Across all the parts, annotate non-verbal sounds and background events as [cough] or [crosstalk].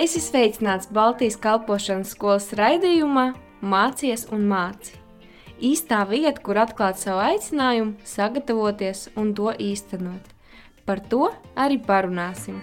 Es esmu sveicināts Baltijas kalpošanas skolas raidījumā Mācies un māci. Īstā vieta, kur atklāt savu aicinājumu, sagatavoties un to īstenot. Par to arī parunāsim.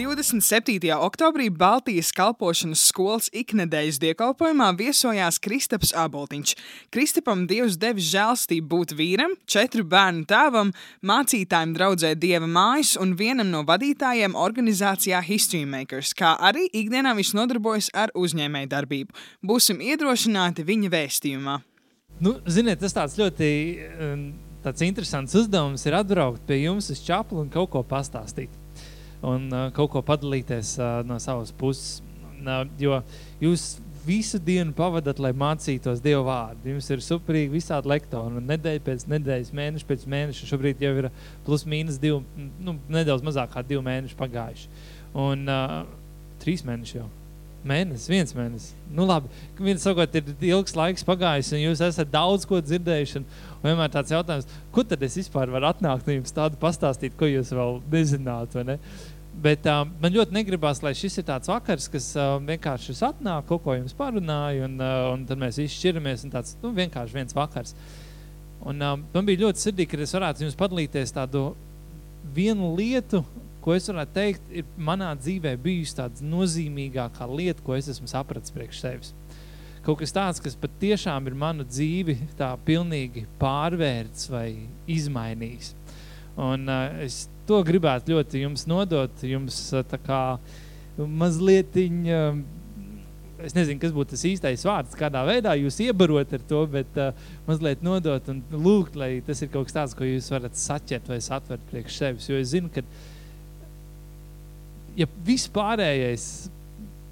27. oktobrī Baltijas kalpošanas skolas iknedēļas dievkalpojumā viesojās Kristaps Aboltiņš. Kristapam Dievs devis žēlstību būt vīram, četru bērnu tēvam, mācītājiem draudzē Dieva mājas un vienam no vadītājiem organizācijā History Makers, kā arī ikdienā viņš nodarbojas ar uzņēmēju darbību. Būsim iedrošināti viņa vēstījumā. Nu, ziniet, tas tāds ļoti um, tāds interesants uzdevums ir atbraukt pie jums uz čaplu un kaut ko pastāstīt un uh, kaut ko padalīties uh, no savas puses. Uh, jo jūs visu dienu pavadat, lai mācītos Dievu vārdu. Jums ir superīgi visādi lektori, un nedēļa pēc nedēļas, mēneši pēc mēneša. Šobrīd jau ir plus mīnus divi, nu, nedaudz mazāk kā divi mēneši pagājuši. Un uh, trīs mēneši jau. Mēnesis, viens mēnesis. Nu, labi, viens sakot, ir ilgs laiks pagājis, un jūs esat daudz ko dzirdējuši. Un vienmēr tāds jautājums, kur tad es vispār varu atnākt un jums tādu pastāstīt, ko jūs vēl nezināt, vai ne? Bet um, man ļoti negribās, lai šis ir tāds vakars, kas uh, vienkārši atnāk, kaut ko jums parunāja, un, uh, un tad mēs visi šķiramies, un tāds nu, vienkārši viens vakars. Un, um, man bija ļoti sirdīgi, ka es varētu jums padalīties tādu vienu lietu, ko es varētu teikt, ir manā dzīvē bijusi tāda nozīmīgākā lieta, ko es esmu sapratis priekš sevis. Kaut kas tāds, kas pat tiešām ir manu dzīvi tā pilnīgi pārvērts vai izmainījis. Un uh, es to gribētu ļoti jums nodot, jums uh, tā kā mazlietiņ, uh, es nezinu, kas būtu tas īstais vārds, kādā veidā jūs iebarot ar to, bet uh, mazliet nodot un lūgt, lai tas ir kaut kas tāds, ko jūs varat saķert vai satvert priekš sevis. Jo es zinu, ka ja viss pārējais,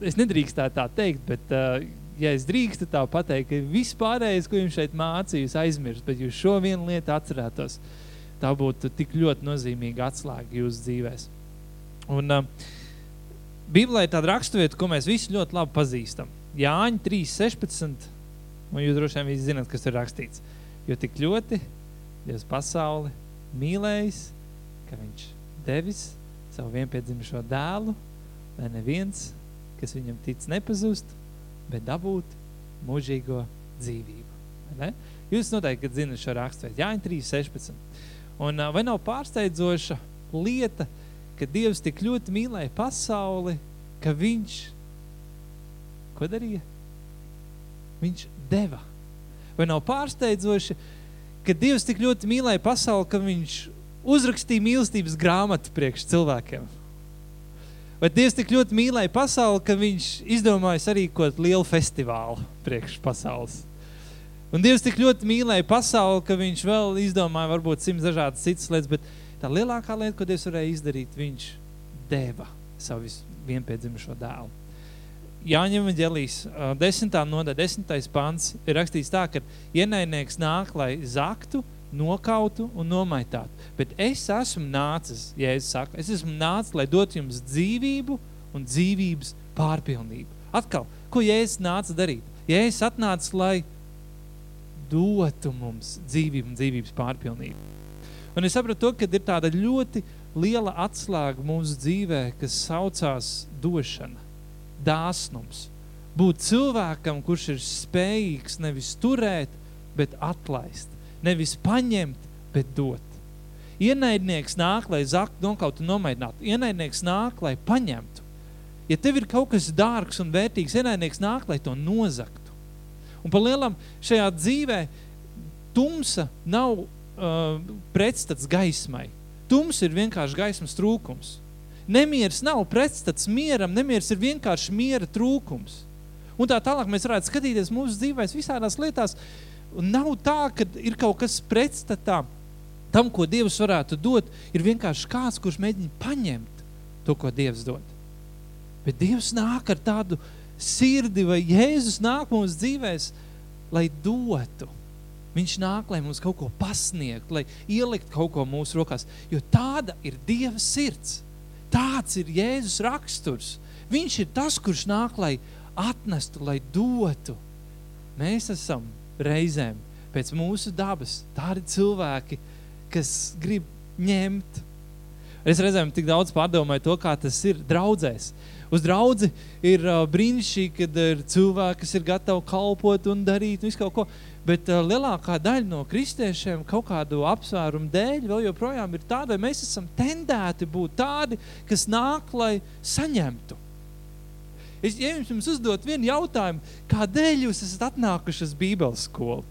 es nedrīkstētu tā teikt, bet uh, ja es drīkstu tā pateikt, ka viss pārējais, ko jums šeit mācīju, jūs aizmirst, bet jūs šo vienu lietu atcerētos, tā būtu tik ļoti nozīmīga atslēga jūsu dzīvēs. Un uh, Bībelē ir tāda raksturvieta, ko mēs visi ļoti labi pazīstam. Jāņa 3.16, un jūs droši vien visi zināt, kas ir rakstīts. Jo tik ļoti Dievs pasauli mīlējis, ka viņš devis savu vienpiedzimušo dēlu, lai neviens, kas viņam tic, nepazust, bet dabūt mūžīgo dzīvību. Ne? Jūs noteikti zinat šo raksturvietu, Jāņa 3.16. Un vai nav pārsteidzoša lieta, ka Dievs tik ļoti mīlēja pasauli, ka viņš, ko darīja? Viņš deva. Vai nav pārsteidzoši, ka Dievs tik ļoti mīlēja pasauli, ka viņš uzrakstīja mīlestības grāmatu priekš cilvēkiem. Vai Dievs tik ļoti mīlēja pasauli, ka viņš izdomāja sarīkot lielu festivālu priekš pasaules. Un Dievs tik ļoti mīlēja pasauli, ka viņš vēl izdomāja varbūt simts dažādas citas lietas, bet tā lielākā lieta, ko Dievs varēja izdarīt, viņš deva savu vienpiedzimušo dēlu. Jāņem Evanģelijas desmitā nodaļa, desmitais pants ir rakstīts tā, ka ienaidnieks nāk, lai zaktu, nokautu un nomaitātu. Bet es esmu nācis, ja es saku, es esmu nācis, lai dot jums dzīvību un dzīvības pārpilnību. Atkal, ko Jēzus nāca darīt? Jēzus atnāca, lai dotu mums dzīvību un dzīvības pārpilnību. Un es sapratu to, ka ir tāda ļoti liela atslēga mūsu dzīvē, kas saucās došana, dāsnums. Būt cilvēkam, kurš ir spējīgs nevis turēt, bet atlaist nevis paņemt, bet dot. Ienaidnieks nāk, lai zaktu, nokautu nomaidinātu. Ienaidnieks nāk, lai paņemtu. Ja tev ir kaut kas dārgs un vērtīgs, ienaidnieks nāk, lai to nozaktu. Un pa lielam šajā dzīvē tumsa nav uh, pretstats gaismai. Tums ir vienkārši gaismas trūkums. Nemieris nav pretstats mieram, nemieris ir vienkārši miera trūkums. Un tā tālāk mēs varētu skatīties mūsu dzīvēs visādās lietās, uh, Un nav tā, ka ir kaut kas pretstatā tam, ko Dievs varētu dot. Ir vienkārši kāds, kurš mēģina paņemt to, ko Dievs dod. Bet Dievs nāk ar tādu sirdi, vai Jēzus nāk mums dzīvēs, lai dotu. Viņš nāk, lai mums kaut ko pasniegt, lai ielikt kaut ko mūsu rokās. Jo tāda ir Dieva sirds. Tāds ir Jēzus raksturs. Viņš ir tas, kurš nāk, lai atnestu, lai dotu. Mēs esam reizēm pēc mūsu dabas tādi cilvēki, kas grib ņemt. Es reizēm tik daudz pārdomāju to, kā tas ir draudzēs. Uz draudzi ir uh, brīnišķīgi, kad ir cilvēki, kas ir gatavi kalpot un darīt visu kaut ko. Bet uh, lielākā daļa no kristiešiem kaut kādu apsvērumu dēļ vēl joprojām ir tāda, mēs esam tendēti būt tādi, kas nāk, lai saņemtu. Es ja jums uzdot vienu jautājumu, kādēļ jūs esat atnākuši uz Bībeles skolu?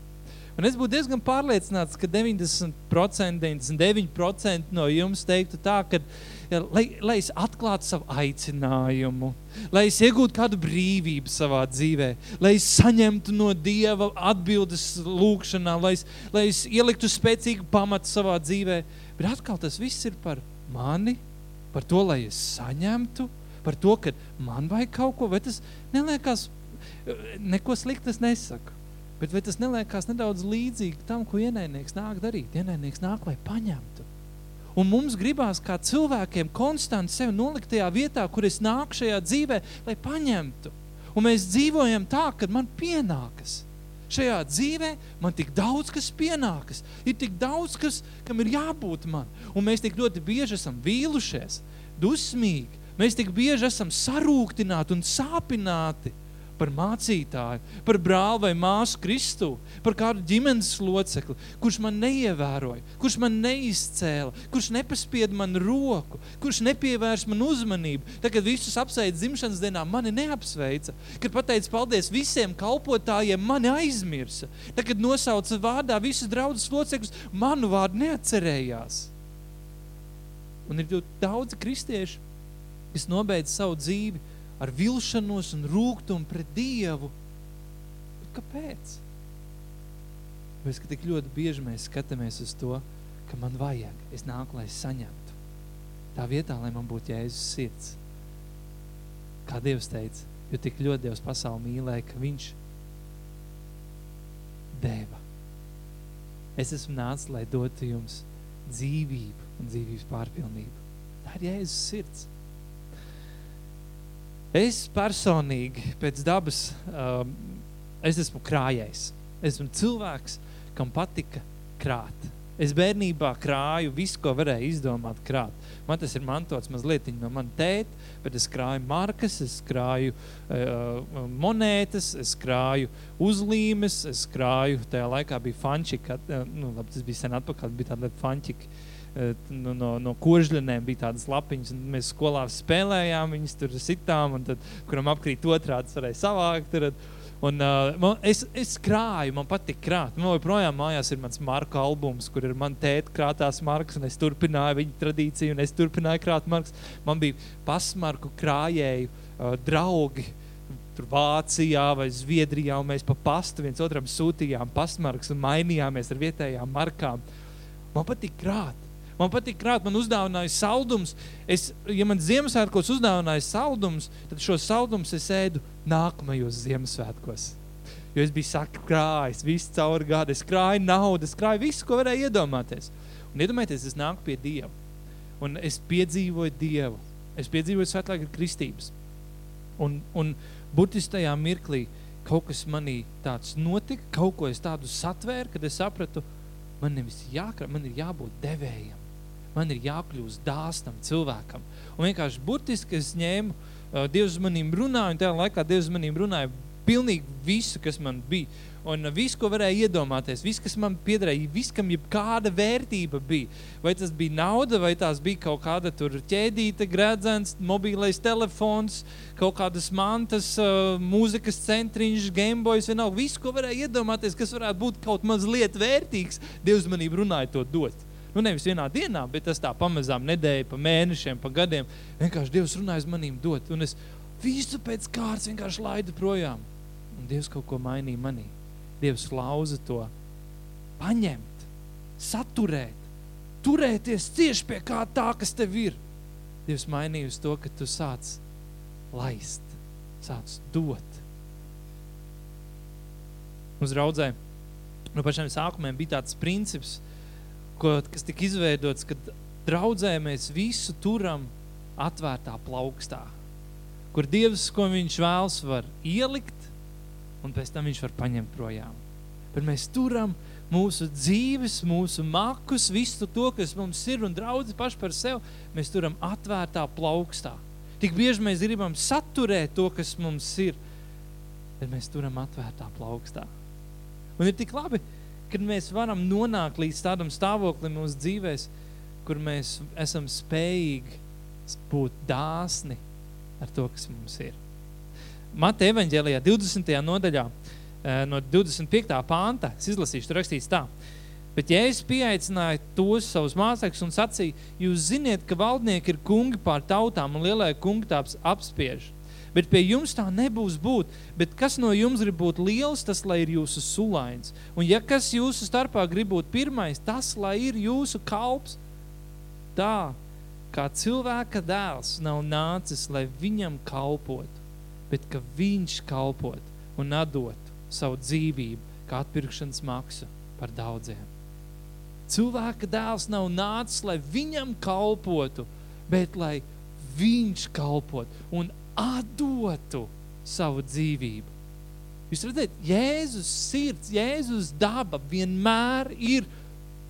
Un es būtu diezgan pārliecināts, ka 90%, 99% no jums teiktu tā, ka, ja, lai, lai es atklātu savu aicinājumu, lai es iegūtu kādu brīvību savā dzīvē, lai es saņemtu no Dieva atbildes lūkšanā, lai es, lai es ieliktu spēcīgu pamatu savā dzīvē. Bet atkal tas viss ir par mani, par to, lai es saņemtu, par to, ka man vajag kaut ko, vai tas neliekas, neko sliktas nesaka. Bet vai tas neliekās nedaudz līdzīgi tam, ko ienaidnieks nāk darīt? Ienaidnieks nāk, lai paņemtu. Un mums gribās kā cilvēkiem konstanti sevi nolikt tajā vietā, kur es nāku šajā dzīvē, lai paņemtu. Un mēs dzīvojam tā, ka man pienākas. Šajā dzīvē man tik daudz kas pienākas. Ir tik daudz, kas, kam ir jābūt man. Un mēs tik ļoti bieži esam vīlušies, dusmīgi. Mēs tik bieži esam sarūktināti un sāpināti par mācītāju, par brāli vai māsu Kristu, par kādu ģimenes locekli, kurš man neievēroja, kurš man neizcēla, kurš nepaspied man roku, kurš nepievērš man uzmanību. Tad, kad visus apsveic dzimšanas dienā, mani neapsveica. Kad pateica paldies visiem kalpotājiem, mani aizmirsa. Tad, kad nosauca vārdā visus draudzes locekļus, manu vārdu neatcerējās. Un ir ļoti daudz kristiešu, kas nobeidz savu dzīvi ar vilšanos un rūgtumu pret Dievu. Bet kāpēc? Mēs, ka tik ļoti bieži mēs skatāmies uz to, ka man vajag, es nāku, lai es saņemtu. Tā vietā, lai man būtu Jēzus sirds. Kā Dievs teica, jo tik ļoti Dievs pasauli mīlēja, ka viņš deva. Es esmu nācis, lai dotu jums dzīvību un dzīvības pārpilnību. Tā ir Jēzus sirds. Es personīgi pēc dabas, um, es esmu krājējs. Esmu cilvēks, kam patika krāt. Es bērnībā krāju visu, ko varēju izdomāt krāt. Man tas ir mantots mazliet no mana tēta, bet es krāju markas, es krāju uh, monētas, es krāju uzlīmes, es krāju, tajā laikā bija fančika, uh, nu labi, tas bija sen atpakaļ, bija tāda fančika, Eh, no, no, no kožļanēm bija tādas lapiņas, un mēs skolā spēlējām, viņas tur sitām, un tad, kuram apkrīt otrādi, varēja savākt. Tad, Un, uh, man, es, es krāju, man patīk krāt. Man joprojām mājās ir mans marka albums, kur ir man tēta krātās markas, un es turpināju viņa tradīciju, un es turpināju krāt markas. Man bija pasmarku krājēju uh, draugi, tur Vācijā vai Zviedrijā, un mēs pa pastu viens otram sūtījām pasmarkas un mainījāmies ar vietējām markām. Man patīk krāt. Man patīk krāt, man uzdāvināja saldums. Es, ja man Ziemassvētkos uzdāvināja saldums, tad šo saldumus es ēdu nākamajos Ziemassvētkos. Jo es biju sakrājis visu cauri gadu. Es krāju naudu, es krāju visu, ko varēju iedomāties. Un iedomājieties, es nāku pie Dieva. Un es piedzīvoju Dievu. Es piedzīvoju svētlāku kristības. Un, un burtiski tajā mirklī kaut kas manī tāds notika, kaut ko es tādu satvēru, kad es sapratu, man nevis jākrā, man ir jābūt devējam man ir jākļūst dāstam cilvēkam. Un vienkārši burtiski es ņēmu, uh, Dievs manīm runāja, un tajā laikā Dievs manīm runāja pilnīgi visu, kas man bija. Un viss, ko varēja iedomāties, viss, kas man piederēja, viss, kam jebkāda vērtība bija. Vai tas bija nauda, vai tās bija kaut kāda ķēdīte, gredzens, mobilais telefons, kaut kādas mantas, mūzikas centriņš, gameboys, vienalga. Viss, ko varēja iedomāties, kas varētu būt kaut mazliet vērtīgs, Dievs manīm runāja to dot. Nu, nevis vienā dienā, bet tas tā pamazām nedēļa, pa mēnešiem, pa gadiem. Vienkārši Dievs runāja uz manīm dot. Un es visu pēc kārtas vienkārši laidu projām. Un Dievs kaut ko mainīja manī. Dievs lauza to paņemt, saturēt, turēties cieši pie kā tā, kas tev ir. Dievs mainīja uz to, ka tu sāc laist, sāc dot. Uz raudzē no pašiem sākumiem bija tāds princips, ko, kas tika izveidots, kad draudzē mēs visu turam atvērtā plaukstā, kur Dievs, ko viņš vēlas, var ielikt, un pēc tam viņš var paņemt projām. Bet mēs turam mūsu dzīves, mūsu makus, visu to, kas mums ir un draudzi paši par sevi, mēs turam atvērtā plaukstā. Tik bieži mēs gribam saturēt to, kas mums ir, bet mēs turam atvērtā plaukstā. Un ir tik labi, kad mēs varam nonākt līdz tādam stāvoklim mūsu dzīvēm, kur mēs esam spējīgi būt dāsni ar to, kas mums ir. Mata evanģēlijā 20. nodaļā eh, no 25. pānta es izlasīšu, tur rakstīts tā. Bet Jēzus pieaicināja tos savus mācekļus un sacīja, jūs ziniet, ka valdnieki ir kungi pār tautām un lielai kungi tāps apspiež. Bet pie jums tā nebūs būt. Bet kas no jums grib būt liels, tas lai ir jūsu sulains. Un ja kas jūsu starpā grib būt pirmais, tas lai ir jūsu kalps. Tā kā cilvēka dēls nav nācis, lai viņam kalpotu, bet ka viņš kalpot un atdot savu dzīvību kā atpirkšanas maksu par daudziem. Cilvēka dēls nav nācis, lai viņam kalpotu, bet lai viņš kalpot un atdotu savu dzīvību. Jūs redzat, Jēzus sirds, Jēzus daba vienmēr ir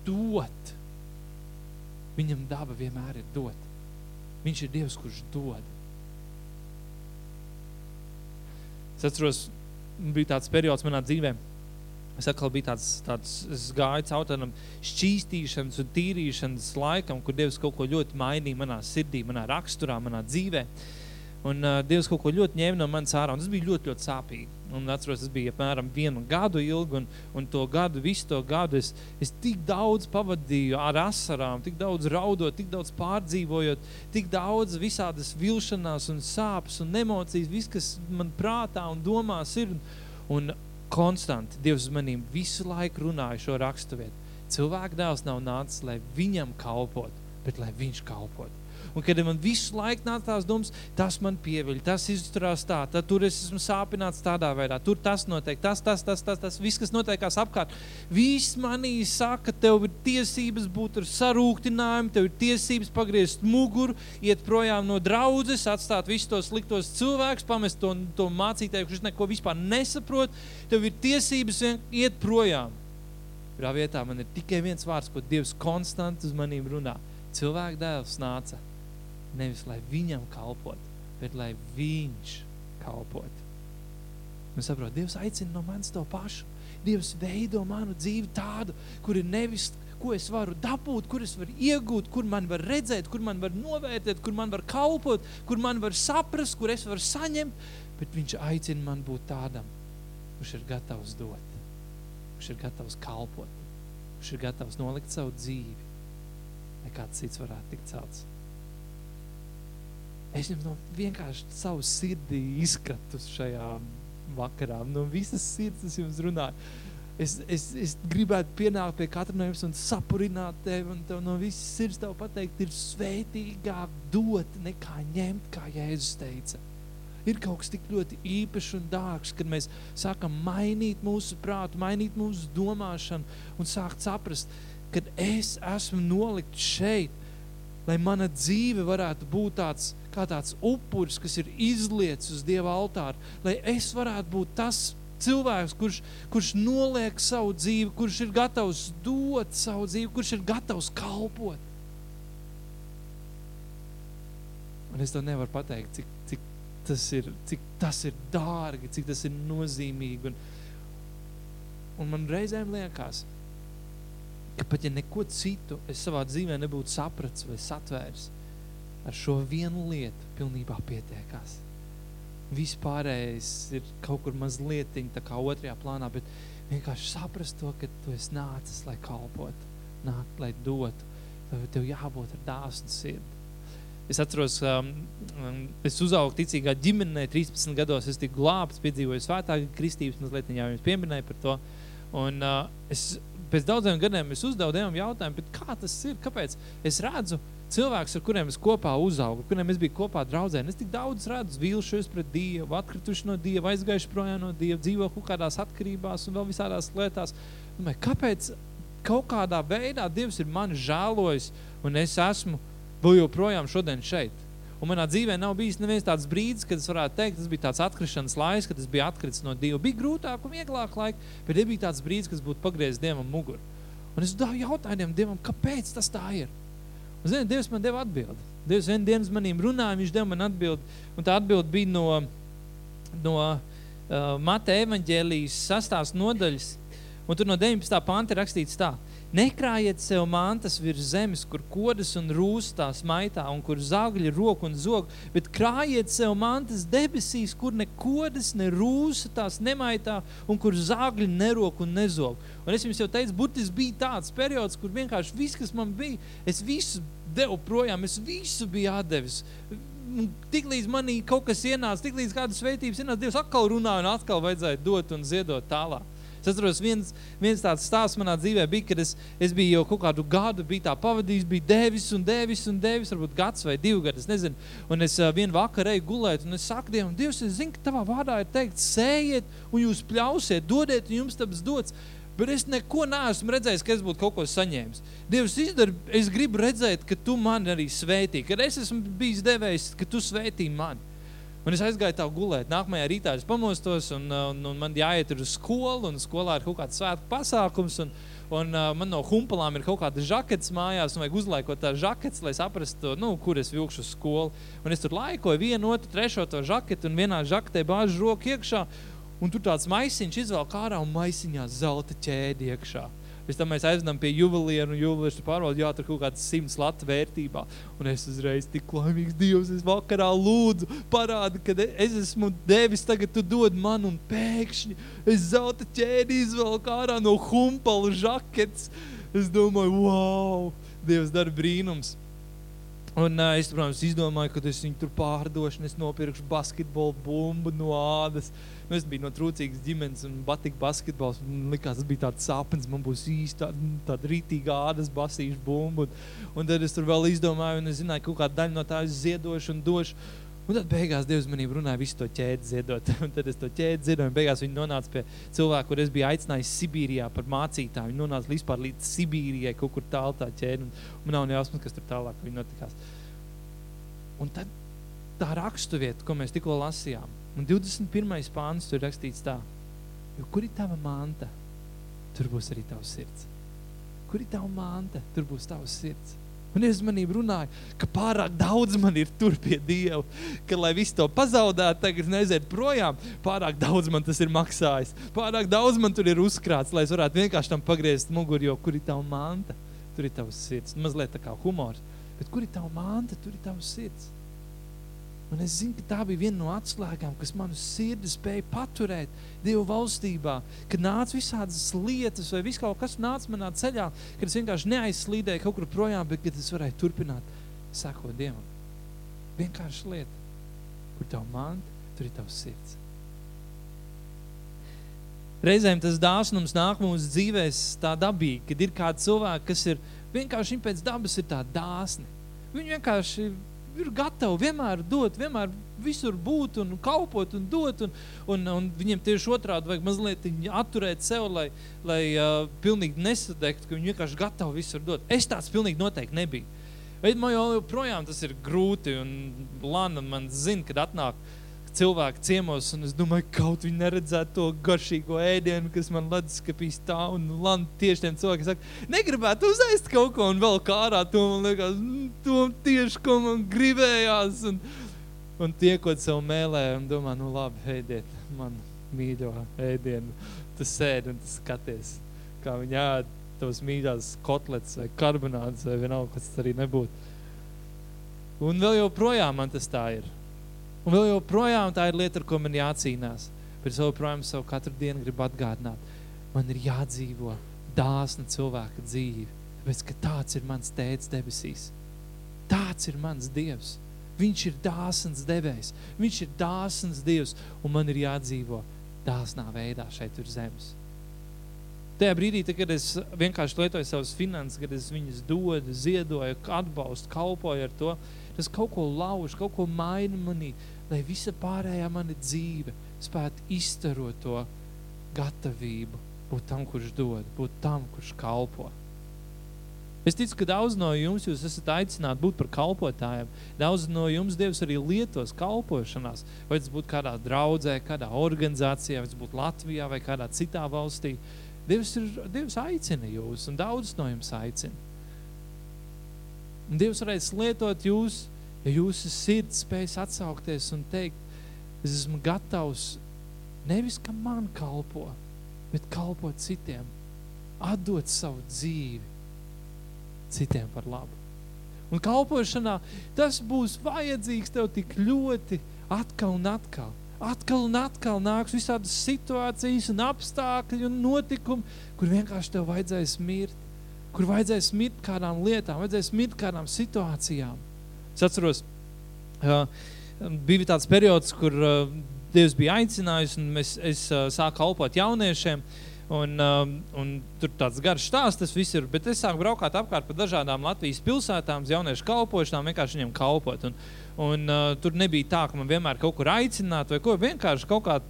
dot. Viņam daba vienmēr ir dot. Viņš ir Dievs, kurš dod. Es atceros, bija tāds periods manā dzīvē. Es atkal biju tāds, tāds es gāju cauri tādam šķīstīšanas un tīrīšanas laikam, kur Dievs kaut ko ļoti mainīja manā sirdī, manā raksturā, manā dzīvē. Un uh, Dievs kaut ko ļoti ņēma no manas ārā, un tas bija ļoti, ļoti sāpīgi. Un atceros, tas bija apmēram vienu gadu ilgi, un, un to gadu, visu to gadu es, es tik daudz pavadīju ar asarām, tik daudz raudot, tik daudz pārdzīvojot, tik daudz visādas vilšanās un sāpes un emocijas, viss, kas man prātā un domās ir. Un konstanti Dievs uz manīm visu laiku runāja šo raksturvietu. Cilvēka dēls nav nācis, lai viņam kalpot, bet lai viņš kalpot. Un kad man visu laiku nāca tās domas, tas man pieviļ, tas izturās tā, tad tur es esmu sāpināts tādā veidā, tur tas notiek, tas, tas, tas, tas, tas viss, kas notiekās apkārt. Viss manī saka, tev ir tiesības būt ar sarūktinājumu, tev ir tiesības pagriezt muguru, iet projām no draudzes, atstāt visus tos sliktos cilvēkus, pamest to, to mācītāju, kurš neko vispār nesaprot. Tev ir tiesības iet projām. Kurā vietā man ir tikai viens vārds, ko Dievs konstanti uz manīm runā. Cilvēka dēls nāca nevis lai viņam kalpot, bet lai viņš kalpot. Un saprot, Dievs aicina no manis to pašu. Dievs veido manu dzīvi tādu, kur ir nevis, ko es varu dabūt, kur es varu iegūt, kur man var redzēt, kur man var novērtēt, kur man var kalpot, kur man var saprast, kur es varu saņemt, bet viņš aicina man būt tādam, kurš ir gatavs dot, kurš ir gatavs kalpot, kurš ir gatavs nolikt savu dzīvi, lai kāds cits varētu tikt celts. Es jums no vienkārši savu sirdī izskatu šajā vakarā. No visas sirds es jums runāju. Es, es, es gribētu pienākt pie katra no jums un sapurināt tevi un tev no visas sirds tev pateikt, ir svētīgāk dot nekā ņemt, kā Jēzus teica. Ir kaut kas tik ļoti īpašs un dārgs, kad mēs sākam mainīt mūsu prātu, mainīt mūsu domāšanu un sākt saprast, ka es esmu nolikt šeit, lai mana dzīve varētu būt tāds kā tāds upuris, kas ir izlietis uz Dieva altāra, lai es varētu būt tas cilvēks, kurš, kurš noliek savu dzīvi, kurš ir gatavs dot savu dzīvi, kurš ir gatavs kalpot. Un es to nevaru pateikt, cik, cik, tas, ir, cik tas ir dārgi, cik tas ir nozīmīgi. Un, un man reizēm liekas, ka pat ja neko citu es savā dzīvē nebūtu sapratis vai satvēris, ar šo vienu lietu pilnībā pietiekās. Vispārējais ir kaut kur mazliet tā kā otrajā plānā, bet vienkārši saprast to, ka tu esi nācis, lai kalpotu, nāk, lai dotu. Tev, jābūt ar dāsnu sirdi. Es atceros, um, um, es uzaugu ticīgā ģimenē, 13 gados es tiku glābts, piedzīvoju svētāku kristības, mazliet jau jums pieminēju par to. Un uh, es pēc daudziem gadiem es uzdevu Dievam jautājumu, kā tas ir, kāpēc es redzu, cilvēks, ar kuriem es kopā uzaugu, ar kuriem es biju kopā draudzē, es tik daudz redzu vilšus pret Dievu, atkrituši no Dieva, aizgājuši projām no Dieva, dzīvo kaut kādās atkarībās un vēl visādās lietās. Domāju, kāpēc kaut kādā veidā Dievs ir mani žēlojis un es esmu vēl joprojām šodien šeit? Un manā dzīvē nav bijis neviens tāds brīdis, kad es varētu teikt, tas bija tāds atkrišanas laiks, kad es biju atkritis no Dieva. Bija grūtāk un vieglāk laika, bet nebija tāds brīdis, kas būtu pagriezis Dievam muguru. Un es jautāju Dievam, kāpēc tas tā ir? Un, zini, Dievs man deva atbildi. Dievs vienā dienā manīm runāja, viņš deva man atbildi. Un tā atbildi bija no, no uh, Mateja evaņģēlijas sastās nodaļas. Un tur no 19. panta rakstīts tā. Nekrājiet sev mantas virs zemes, kur kodas un rūstās maitā, un kur zagļi rok un zog, bet krājiet sev mantas debesīs, kur ne kodas, ne rūstās nemaitā, un kur zagļi nerok un nezog. Un es jums jau teicu, burtiski bija tāds periods, kur vienkārši viss, kas man bija, es visu devu projām, es visu biju atdevis. Tiklīdz manī kaut kas ienāca, tiklīdz kādas sveitības ienāca, Dievs atkal runāja un atkal vajadzēja dot un ziedot tālāk. Es atceros, viens, viens tāds stāsts manā dzīvē bija, kad es, es biju jau kaut kādu gadu, biju tā pavadījis, biju devis un devis un devis, varbūt gads vai divi gadi, es nezinu. Un es uh, vienu vakaru eju gulēt, un es saku Dievam, Dievs, es zinu, ka tavā vārdā ir teikt, sējiet un jūs pļausiet, dodiet un jums taps dots. Bet es neko neesmu redzējis, ka es būtu kaut ko saņēmis. Dievs, izdara, es gribu redzēt, ka tu mani arī svētī, kad es esmu bijis devējis, ka tu svētī mani. Un es aizgāju tā gulēt. Nākamajā rītā es pamostos, un, un, un man jāiet uz skolu, un skolā ir kaut kāds svētku pasākums. Un, un uh, man no humpalām ir kaut kāda žakets mājās, un vajag uzlaikot tā žakets, lai saprastu, nu, kur es vilkšu uz skolu. Un es tur laikoju vienu, otru, trešo to žaketu, un vienā žaketē bāžu roku iekšā, un tur tāds maisiņš izvelk ārā, un maisiņā zelta ķēdi iekšā. Pēc tam mēs aizvedam pie juvelieru, un juvelieris pārvalda, jā, tur kaut kāds simts latu vērtībā. Un es uzreiz tik laimīgs Dievs, es vakarā lūdzu, parādi, ka es esmu devis, tagad tu dod man, un pēkšņi es zelta ķēdi izvelku ārā no humpalu žakets. Es domāju, wow, Dievs dara brīnums. Un uh, es, protams, izdomāju, ka es viņu tur pārdošu, es nopirkšu basketbolu bumbu no ādas. Nu, es biju no trūcīgas ģimenes un patika basketbols. Man likās, tas bija tāds sapnis, man būs īsti tāda, tāda rītīga ādas basīša bumba. Un, un tad es tur vēl izdomāju, un es zināju, ka kaut kāda daļa no tā es ziedošu un došu. Un tad beigās Dievs manī runāja visu to ķēdi ziedot. [laughs] Un tad es to ķēdi ziedoju, un beigās viņi nonāca pie cilvēka, kur es biju aicinājis Sibīrijā par mācītāju. Viņi nonāca vispār līdz Sibīrijai, kaut kur tālu tā ķēdi. Un man nav nejausmas, kas tur tālāk viņi notikās. Un tad tā rakstuvieta, ko mēs tikko lasījām, Un 21. pāns tur rakstīts tā, jo kur ir tava manta, tur būs arī tavs sirds. Kur ir tava manta, tur būs tavs sirds. Un es manību runāju, ka pārāk daudz man ir tur pie Dieva, ka, lai visu to pazaudētu, tagad neziet projām, pārāk daudz man tas ir maksājis. Pārāk daudz man tur ir uzkrāts, lai es varētu vienkārši tam pagriezt muguru, jo kur ir tava manta, tur ir tavs sirds. Mazliet tā kā humors, bet kur ir tava manta, tur ir tavs sirds. Un es zinu, ka tā bija viena no atslēgām, kas manu sirdi spēja paturēt Dieva valstībā. Kad nāca visādas lietas, vai viss kaut kas nāca manā ceļā, kad es vienkārši neaizslīdēju kaut kur projām, bet kad es varēju turpināt sekot Dievam. Vienkārši lieta, kur tavu manta, tur ir tavs sirds. Reizēm tas dāsnums nāk mūsu dzīvēs tā dabīgi, kad ir kādi cilvēki, kas ir vienkārši pēc dabas ir tā dāsni. Viņi vienkārši ir gatavi vienmēr dot, vienmēr visur būt un kalpot un dot. Un, un, un viņiem tieši otrādi vajag mazliet atturēt sev, lai, lai uh, pilnīgi nesadegtu, ka viņi vienkārši gatavi visur dot. Es tāds pilnīgi noteikti nebiju. Bet man joprojām tas ir grūti, un Lana man zina, kad atnāk uh, cilvēki ciemos, un es domāju, kaut viņi neredzētu to garšīgo ēdienu, kas man leduskapī stāv, un land tieši tiem cilvēkiem saka, negribētu uzēst kaut ko, un vēl kārā to man liekas, mm, to tieši, ko man gribējās, un, un tiekot sev mēlē, un domā, nu labi, ēdiet man mīļo ēdienu, tu sēdi un tu skaties, kā viņi ēd tavas mīļās kotlets vai karbonādes vai vienalga, kas tas arī nebūtu. Un vēl joprojām man tas tā ir. Un vēl joprojām tā ir lieta, ar ko man jācīnās. Bet es joprojām savu katru dienu gribu atgādināt. Man ir jādzīvo dāsna cilvēka dzīve. Tāpēc, ka tāds ir mans tēvs debesīs. Tāds ir mans Dievs. Viņš ir dāsns devējs. Viņš ir dāsns Dievs. Un man ir jādzīvo dāsnā veidā šeit uz zemes. Tajā brīdī, tā, kad es vienkārši lietoju savas finanses, kad es viņas dodu, ziedoju, atbalstu, kalpoju ar to, tas kaut ko lauž, kaut ko maina manī, lai visa pārējā mana dzīve spētu izstarot to gatavību būt tam, kurš dod, būt tam, kurš kalpo. Es ticu, ka daudz no jums jūs esat aicināti būt par kalpotājiem. Daudz no jums Dievs arī lietos kalpošanās. Vai tas būtu kādā draudzē, kādā organizācijā, vai tas būtu Latvijā vai kādā citā valstī. Dievs, ir, Dievs aicina jūs, un daudz no jums aicina. Un Dievs varēs lietot jūs, ja jūsu sirds spējas atsaukties un teikt, es esmu gatavs nevis, ka man kalpo, bet kalpot citiem, atdot savu dzīvi citiem par labu. Un kalpošanā tas būs vajadzīgs tev tik ļoti atkal un atkal. Atkal un atkal nāks visādas situācijas un apstākļi un notikumi, kur vienkārši tev vajadzēs mirt. Kur vajadzēs mirt kādām lietām, vajadzēs mirt kādām situācijām. Es atceros, uh, bija tāds periods, kur uh, Dievs bija aicinājis, un mēs, es uh, sāku kalpot jauniešiem. Un, um, un tur tāds garš stāsts, tas viss ir. Bet es sāku braukt apkārt pa dažādām Latvijas pilsētām, jauniešu kalpošanām, vienkārši viņiem kalpot. Un, un, uh, tur nebija tā, ka man vienmēr kaut kur aicināt vai ko. Vienkārši kaut kā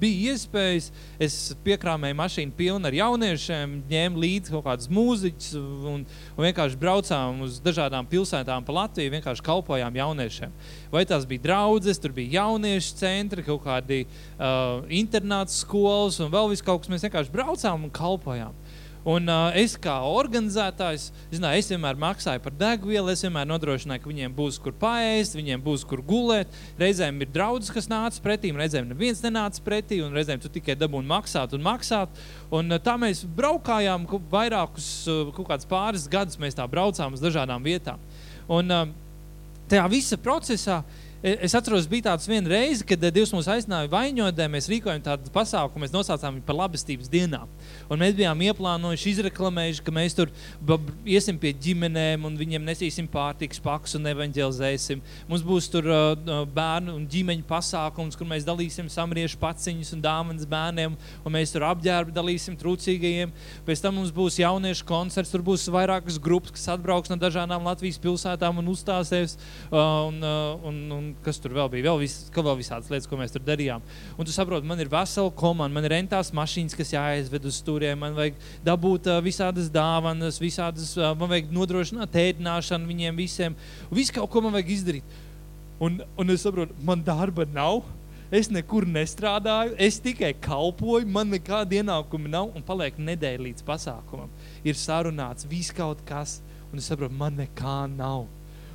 bija iespējas. Es piekrāmēju mašīnu pilnu ar jauniešiem, ņēmu līdzi kaut kādus mūziķus un, un vienkārši braucām uz dažādām pilsētām pa Latviju, vienkārši kalpojām jauniešiem. Vai tās bija draudzes, tur bija jauniešu centri, kaut kādi uh, internāts skolas un vēl viss kaut kas. Mēs vienkārši braucām un kalpojām. Un uh, es kā organizētājs, zināju, es vienmēr maksāju par degvielu, es vienmēr nodrošināju, ka viņiem būs kur paēst, viņiem būs kur gulēt. Reizēm ir draudzes, kas nāca pretī, un reizēm neviens nenāca pretī, un reizēm tu tikai dabūni maksāt un maksāt. Un uh, tā mēs braukājām vairākus, uh, kaut kādus pāris gadus, mēs tā braucām uz dažādām vietām. Un uh, tajā visa procesā uh, Es atceros, bija tāds viena reize, kad eh, Dievs mūs aicināja vaņodē, mēs rīkojam tādu pasākumu, mēs nosaucām viņu par labestības dienām. Un mēs bijām ieplānojuši, izreklamējuši, ka mēs tur iesim pie ģimenēm un viņiem nesīsim pārtiks pakus un evaņģelzēsim. Mums būs tur uh, bērnu un ģimeņu pasākums, kur mēs dalīsim samariešu paciņus un dāvanas bērniem, un mēs tur apģērbi dalīsim trūcīgajiem. Pēc tam mums būs jauniešu koncerts, tur būs vairākas grupas, kas atbrauks no dažādām Latvijas pilsētām un uzstāsies. Uh, un, uh, un, un kas tur vēl bija, vēl, vis, vēl visādas lietas, ko mēs tur darījām. Un tu saproti, man ir vesela komanda, man ir rentās mašīnas, kas jāaizved uz turiem, man vajag dabūt uh, visādas dāvanas, visādas, uh, man vajag nodrošināt ēdināšanu viņiem visiem, un visu kaut ko man vajag izdarīt. Un, un es saprotu, man darba nav, es nekur nestrādāju, es tikai kalpoju, man nekāda ienākuma nav, un paliek nedēļa līdz pasākumam. Ir sarunāts viss kaut kas, un es saprotu, man nekā nav.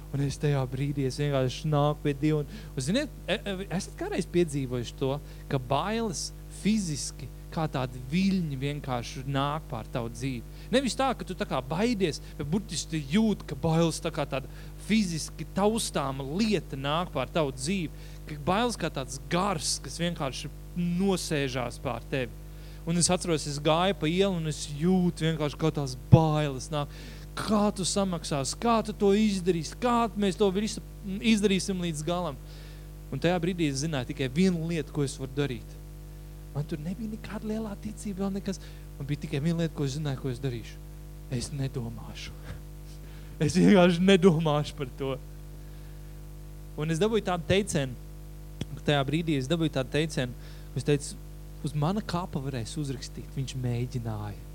Un es tajā brīdī es vienkārši nāku pie Dieva. Un, un, ziniet, e, e, esat kādreiz piedzīvojuši to, ka bailes fiziski kā tādi viļņi vienkārši nāk pār tavu dzīvi. Nevis tā, ka tu tā kā baidies, bet burtiski jūt, ka bailes tā kā tāda fiziski taustāma lieta nāk pār tavu dzīvi. Ka bailes kā tāds gars, kas vienkārši nosēžās pār tevi. Un es atceros, es gāju pa ielu un es jūtu vienkārši kā tās bailes nāk kā tu samaksāsi, kā tu to izdarīsi, kā mēs to visu izdarīsim līdz galam. Un tajā brīdī es zināju tikai vienu lietu, ko es varu darīt. Man tur nebija nekāda lielā ticība, vēl nekas. Man bija tikai viena lieta, ko es zināju, ko es darīšu. Es nedomāšu. [laughs] Es vienkārši nedomāšu par to. Un es dabūju tādu teicienu, tajā brīdī es dabūju tādu teicienu, es teicu, uz mana kapa varēs uzrakstīt, viņš mēģināja.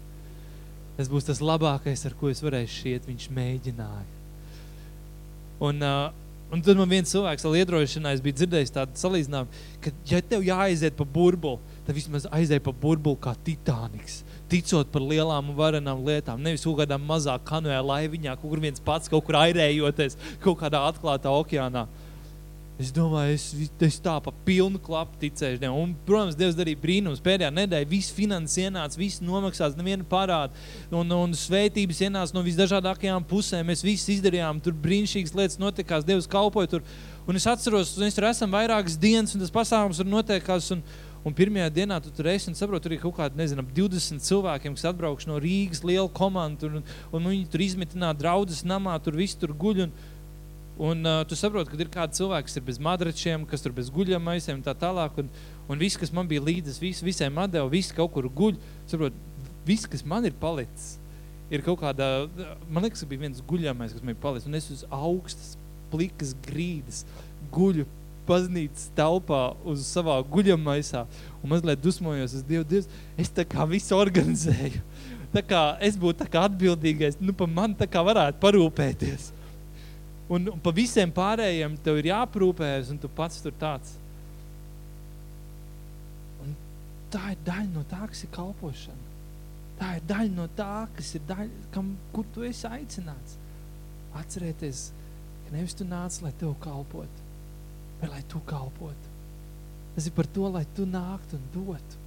Tas būs tas labākais, ar ko es varēšu šiet, viņš mēģināja. Un, uh, un tad man viens cilvēks vēl iedrošināja, es biju dzirdējis tādu salīdzinājumu, ka ja tev jāaiziet pa burbuli, tad vismaz aiziet pa burbuli kā Titaniks, ticot par lielām un varenām lietām, nevis kaut kādā mazā kanoē laiviņā, kur viens pats kaut kur airējoties kaut kādā atklātā okeānā. Es domāju, es, es tā pa pilnu klapu ticēju Dievam. Un, protams, Dievs darīja brīnums. Pēdējā nedēļā viss finanses ienāca, viss nomaksās, neviena parāda. Un, un svētības ienāca no visdažādākajām pusēm. Mēs visi izdarījām, tur brīnišķīgas lietas notikās, Dievs kalpoja tur. Un es atceros, mēs tur esam vairākas dienas, un tas pasākums tur notiekās. Un, Un pirmajā dienā tu tur esi un saproti, tur ir kaut kādi, nezinu, 20 cilvēkiem, kas atbraukuši no Rīgas, liela komanda, un, un viņi tur izmitināt draudzes namā, tur viss tur guļ. Un, Un uh, tu saproti, ka ir kādi cilvēki, kas ir bez madračiem, kas tur bez guļamaisiem un tā tālāk. Un, un viss, kas man bija līdzes, vis, visiem atdeva, viss kaut kur guļ. Saprot, viss, kas man ir palicis, ir kaut kādā, man liekas, ka bija viens guļamais, kas man ir palicis. Un es uz augstas, plikas grīdas guļu baznīcas telpā uz savā guļamaisā un mazliet dusmojos uz Dievu. Dievs, es tā kā visu organizēju tā kā, es būtu tā kā atbildīgais, nu, pa man tā kā varētu parūpēties. Un, un pa visiem pārējiem tev ir jāprūpējas, un tu pats tur tāds. Un tā ir daļa no tā, kas ir kalpošana. Tā ir daļa no tā, kas ir daļa, kam, kur tu esi aicināts. Atcerieties, ka nevis tu nāc, lai tev kalpotu, bet lai tu kalpotu. Tas ir par to, lai tu nāktu un dotu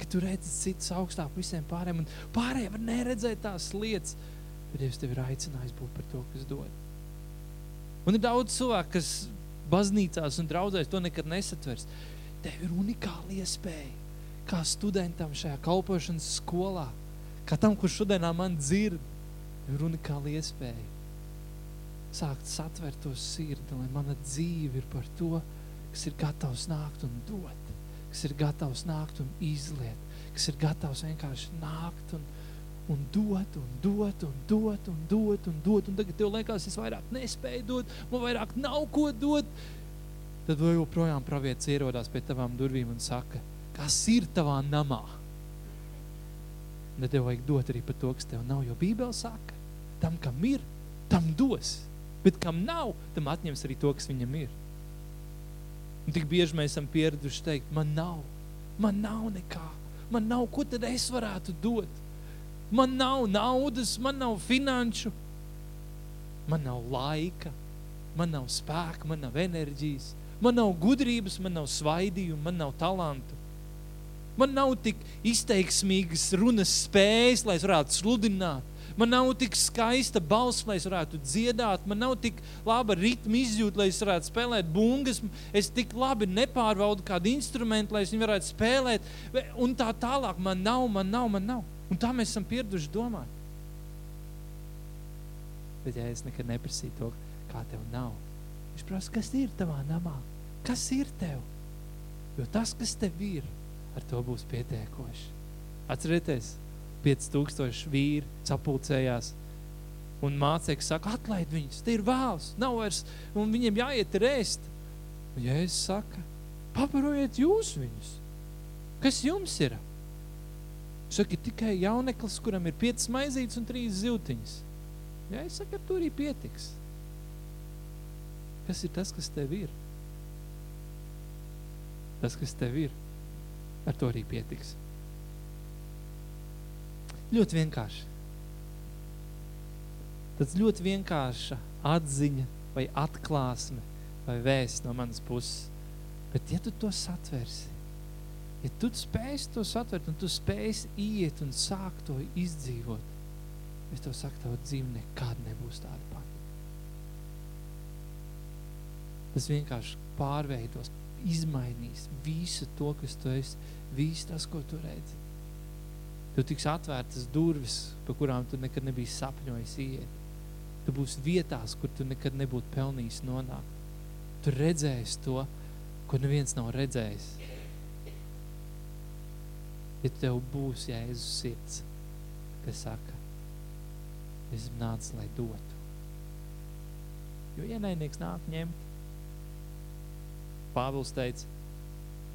ka tu redzi citus augstāk visiem pārējiem, un pārējie var neredzēt tās lietas, bet Dievs tevi ir aicinājis būt par to, kas dod. Un ir daudz cilvēku, kas baznīcās un draudzēs to nekad nesatvers. Tev ir unikāla iespēja, kā studentam šajā kalpošanas skolā, kā tam, kurš šodienā man dzird, ir unikāla iespēja sākt satvert to sirdi, lai mana dzīve ir par to, kas ir gatavs nākt un dot kas ir gatavs nākt un izliet, kas ir gatavs vienkārši nākt un, un dot, un dot, un dot, un dot, un dot, un tagad tev liekas, es vairāk nespēju dot, man vairāk nav ko dot, tad vēl joprojām pravietis ierodās pie tavām durvīm un saka, kas ir tavā namā? Tad tev vajag dot arī par to, kas tev nav, jo Bībele saka, tam, kam ir, tam dos, bet kam nav, tam atņems arī to, kas viņam ir. Un tik bieži mēs esam pieraduši teikt, man nav, man nav nekā, man nav, ko tad es varētu dot? Man nav naudas, man nav finanšu, man nav laika, man nav spēka, man nav enerģijas, man nav gudrības, man nav svaidījumu, man nav talantu. Man nav tik izteiksmīgas runas spējas, lai es varētu sludināt. Man nav tik skaista balss, lai es varētu dziedāt, man nav tik laba ritma izjūta, lai es varētu spēlēt bungas. Es tik labi nepārvaldu kādu instrumentu, lai es viņu varētu spēlēt. Un tā tālāk man nav, man nav, man nav. Un tā mēs esam pieraduši domāt. Bet ja es nekad neprasīju to, kā tev nav, viņš prasa, kas ir tavā namā? Kas ir tev? Jo tas, kas tev ir, ar to būs pietiekoši. Atcerieties, 5000 vīri sapulcējās. Un mācekļi saka, atlaid viņus, te ir vēls, nav vairs, un viņiem jāiet rēst. Un Jēzus saka, pabarojiet jūs viņus. Kas jums ir? Saka, tikai jauneklis, kuram ir piecas maizītes un trīs ziltiņas. Jā, es saku, ar to arī pietiks. Kas ir tas, kas tev ir? Tas, kas tev ir, ar to arī pietiks. Ļoti vienkārši. Tas ļoti vienkārša atziņa vai atklāsme vai vēsts no manas puses. Bet ja tu to satversi, ja tu spēsi to satvert un tu spēsi iet un sākt to izdzīvot, es tev saku, tava dzīve nekad nebūs tāda pati. Tas vienkārši pārveidos, izmainīs visu to, kas tu esi, visu tas, ko tu redzi. Tev tiks atvērtas durvis, pa kurām tu nekad nebija sapņojis iet. Tu būsi vietās, kur tu nekad nebūtu pelnījis nonākt. Tu redzēsi to, ko neviens nav redzējis. Ja tev būs Jēzus sirds, kas saka, es nācu, lai dotu. Jo ienaidnieks nāk ņemt. Pāvils teica,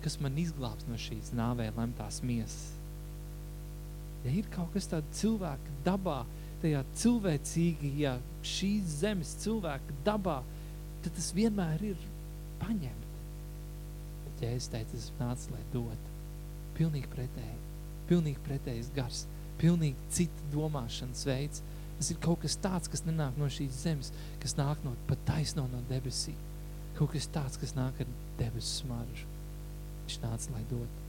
kas man izglābs no šīs nāvē lemtās miesas ja ir kaut kas tāds cilvēka dabā, tajā cilvēcīgajā šīs zemes cilvēka dabā, tad tas vienmēr ir paņemt. Bet ja es teicu, es nācu, lai dot, pilnīgi pretēji, pilnīgi pretējs gars, pilnīgi cita domāšanas veids. Tas ir kaut kas tāds, kas nenāk no šīs zemes, kas nāk no pat taisno no debesīm. Kaut kas tāds, kas nāk ar debesu smaržu. Viņš nāca, lai dotu.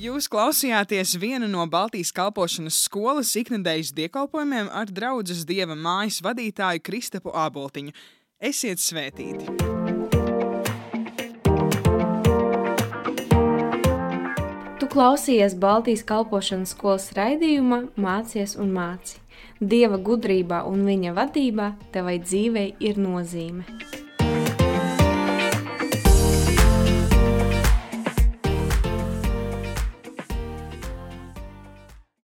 Jūs klausījāties vienu no Baltijas kalpošanas skolas iknedēļas dievkalpojumiem ar draudzes dieva mājas vadītāju Kristapu Āboltiņu. Esiet svētīti! Klausījies Baltijas kalpošanas skolas raidījumā Mācies un māci. Dieva gudrībā un viņa vadībā tevai dzīvei ir nozīme.